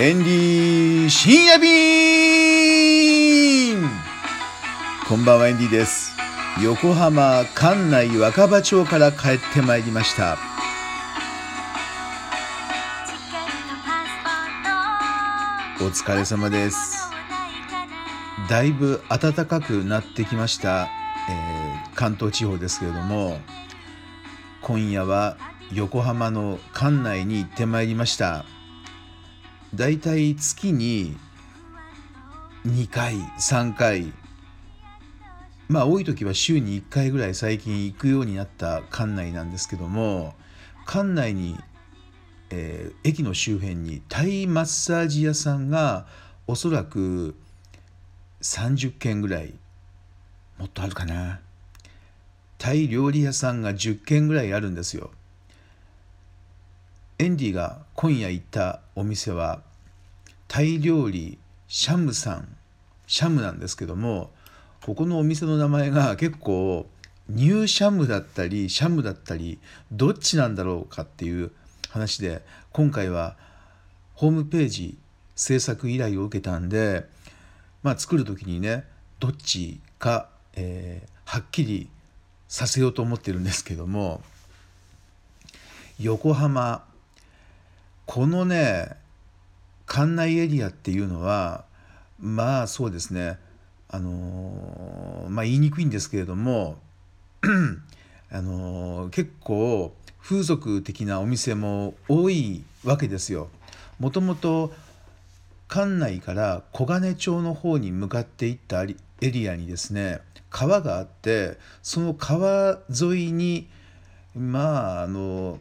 エンディ深夜便。こんばんはエンディです。横浜関内若葉町から帰ってまいりました。お疲れ様です。だいぶ暖かくなってきました、えー関東地方ですけれども今夜は横浜の関内に行ってまいりました。だいたい月に2回3回。まあ多い時は週に1回ぐらい最近行くようになった館内なんですけども館内に、えー駅の周辺にタイマッサージ屋さんがおそらく30軒ぐらいもっとあるかな。タイ料理屋さんが10軒ぐらいあるんですよ。エンディが今夜行ったお店はタイ料理シャムさんシャムなんですけどもここのお店の名前が結構ニューシャムだったりシャムだったりどっちなんだろうかっていう話で今回はホームページ制作依頼を受けたんでまあ作る時にねどっちか、えーはっきりさせようと思ってるんですけども横浜このね関内エリアっていうのはまあそうですねあのーまあ言いにくいんですけれども あのー結構風俗的なお店も多いわけですよ。もともと館内から小金町の方に向かっていったエリアにですね川があってその川沿いにまああの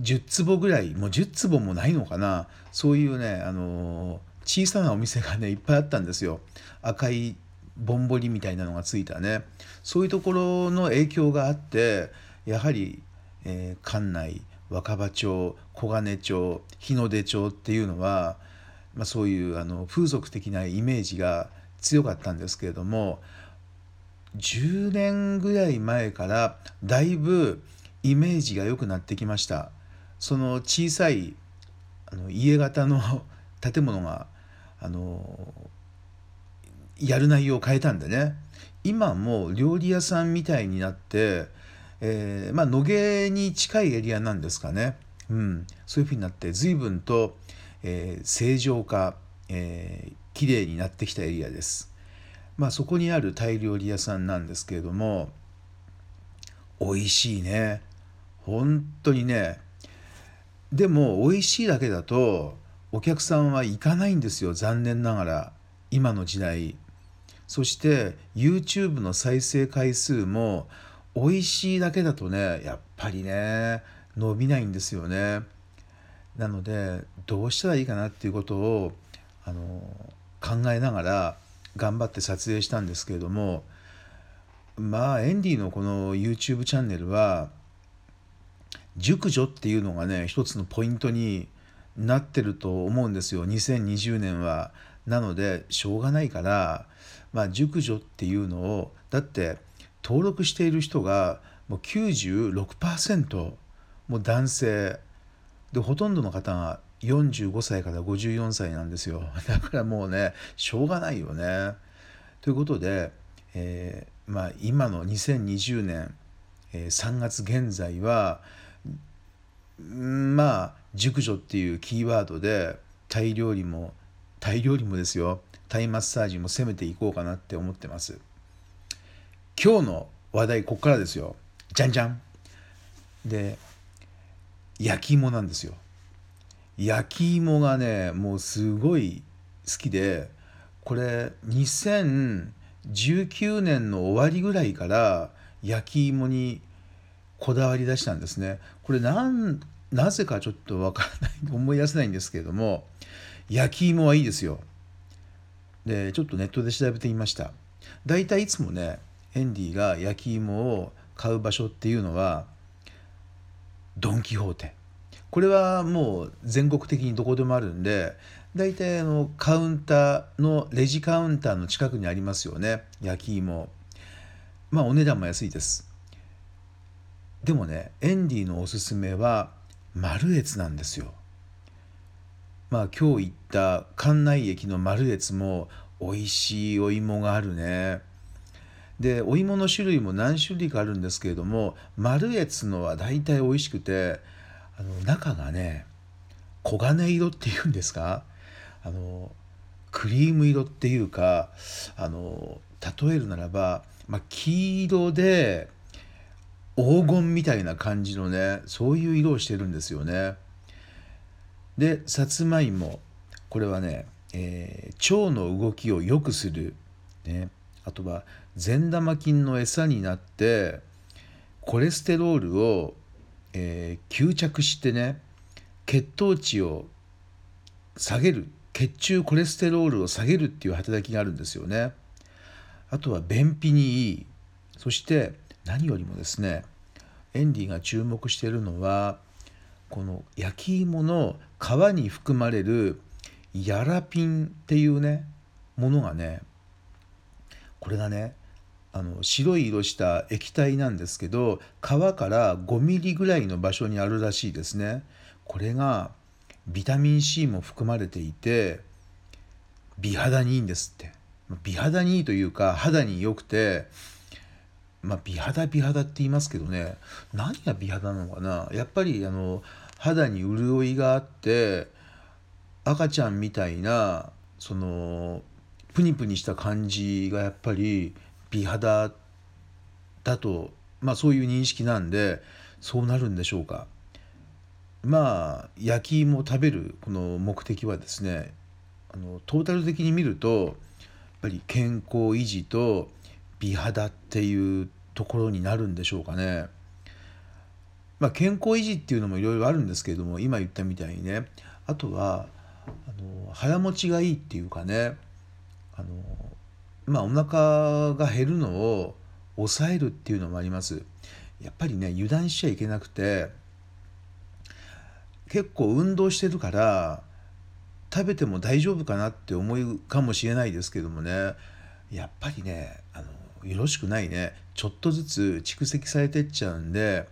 10坪ぐらいもう10坪もないのかな。そういうねあの小さなお店がねいっぱいあったんですよ。赤いぼんぼりみたいなのがついたね。そういうところの影響があってやはり、えー館内若葉町小金町日の出町っていうのは、まあ、そういうあの風俗的なイメージが強かったんですけれども10年ぐらい前からだいぶイメージが良くなってきました。その小さいあの家型の 建物があのやる内容を変えたんでね。今も料理屋さんみたいになって、えーまあ野毛に近いエリアなんですかね、うん、そういうふうになって随分と、えー正常化、えー、綺麗になってきたエリアです。まあそこにあるタイ料理屋さんなんですけれども美味しいね。本当にねでも美味しいだけだとお客さんは行かないんですよ残念ながら今の時代。そして YouTube の再生回数も美味しいだけだとねやっぱりね伸びないんですよね。なのでどうしたらいいかなっていうことをあの考えながら頑張って撮影したんですけれどもまあエンディのこの YouTube チャンネルは熟女っていうのがね一つのポイントになってると思うんですよ2020年は。なのでしょうがないからまあ熟女っていうのをだって登録している人がもう96%もう男性でほとんどの方が45歳から54歳なんですよ だからもうねしょうがないよね。ということで、えーまあ、今の2020年、えー3月現在はまあ熟女っていうキーワードでタイ料理もタイ料理もですよ。タイマッサージも攻めていこうかなって思ってます。今日の話題ここからですよ。じゃんじゃんで焼き芋なんですよ。焼き芋がねもうすごい好きでこれ2019年の終わりぐらいから焼き芋にこだわり出したんですね。これなんなぜかちょっとわからない 思い出せないんですけれども焼き芋はいいですよ。でちょっとネットで調べてみました。だいたいいつもねエンディが焼き芋を買う場所っていうのはドン・キホーテ。これはもう全国的にどこでもあるんで大体あのカウンターのレジカウンターの近くにありますよね焼き芋。まあお値段も安いです。でもねエンディのおすすめはマルエツなんですよまあ今日行った関内駅のマルエツも美味しいお芋があるね。でお芋の種類も何種類かあるんですけれどもマルエツのは大体美味しくてあの中がね黄金色っていうんですか？あのクリーム色っていうかあの例えるならば、まあ、黄色で黄金みたいな感じのねそういう色をしてるんですよね。でさつまいも。これはね、えー、腸の動きを良くする、ね、あとは善玉菌の餌になってコレステロールを、えー、吸着してね血糖値を下げる。血中コレステロールを下げるっていう働きがあるんですよね。あとは便秘にいい。そして何よりもですねエンディが注目しているのはこの焼き芋の皮に含まれるヤラピンっていうねものがねこれがねあの白い色した液体なんですけど皮から5ミリぐらいの場所にあるらしいですね。これがビタミン C も含まれていて美肌にいいんですって美肌にいいというか肌に良くてまあ美肌美肌って言いますけどね何が美肌なのかなやっぱりあの肌に潤いがあって赤ちゃんみたいなそのプニプニした感じがやっぱり美肌だとまあそういう認識なんでそうなるんでしょうか。まあ焼き芋を食べるこの目的はですねあのトータル的に見るとやっぱり健康維持と美肌っていうところになるんでしょうかね。まあ、健康維持っていうのもいろいろあるんですけれども今言ったみたいにねあとはあの腹持ちがいいっていうかねあのまあお腹が減るのを抑えるっていうのもあります。やっぱりね油断しちゃいけなくて結構運動してるから食べても大丈夫かなって思うかもしれないですけどもねやっぱりねあのよろしくないね。ちょっとずつ蓄積されてっちゃうんで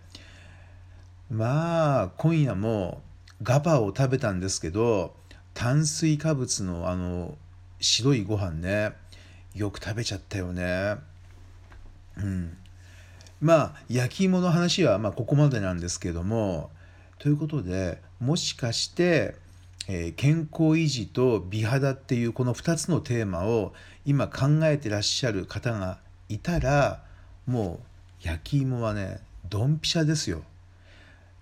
まあ今夜もガパを食べたんですけど炭水化物のあの白いご飯ね。よく食べちゃったよね。うん。まあ焼き芋の話はまここまでなんですけども。ということでもしかして、えー、健康維持と美肌っていうこの2つのテーマを今考えてらっしゃる方がいたらもう焼き芋はねドンピシャですよ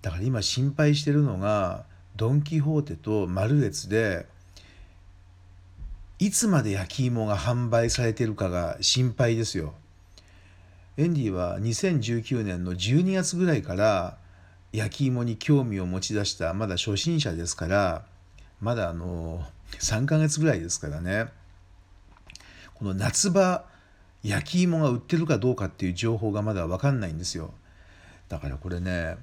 だから今心配してるのがドン・キホーテとマルエツでいつまで焼き芋が販売されてるかが心配ですよ。エンディは2019年の12月ぐらいから焼き芋に興味を持ち出したまだ初心者ですからまだあの3ヶ月ぐらいですからねこの夏場焼き芋が売ってるかどうかっていう情報がまだ分かんないんですよだからこれね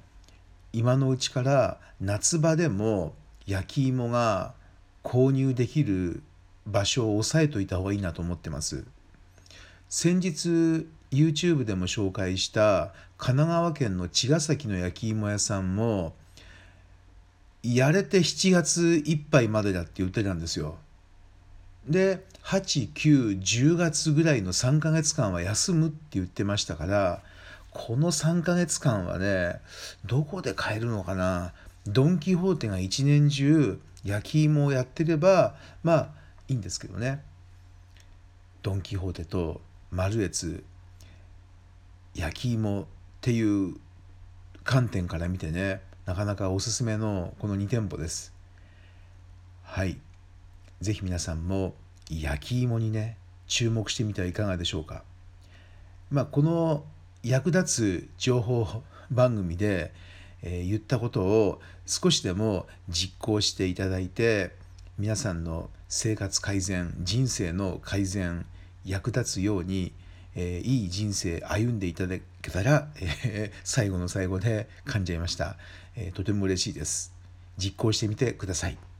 今のうちから夏場でも焼き芋が購入できる場所を押さえといた方がいいなと思ってます先日 YouTube でも紹介した神奈川県の茅ヶ崎の焼き芋屋さんもやれて7月いっぱいまでだって言ってたんですよ。で8910月ぐらいの3ヶ月間は休むって言ってましたからこの3ヶ月間はねどこで買えるのかな。ドン・キホーテが一年中焼き芋をやってればまあいいんですけどね。ドン・キホーテとマルエツ焼き芋っていう観点から見てねなかなかおすすめのこの2店舗です。はい。是非皆さんも焼き芋にね注目してみてはいかがでしょうか。まあこの役立つ情報番組で、え、言ったことを少しでも実行していただいて皆さんの生活改善人生の改善役立つようにえ、いい人生歩んでいただけたら、え、最後の最後で噛んじゃいました、え、とても嬉しいです。実行してみてください。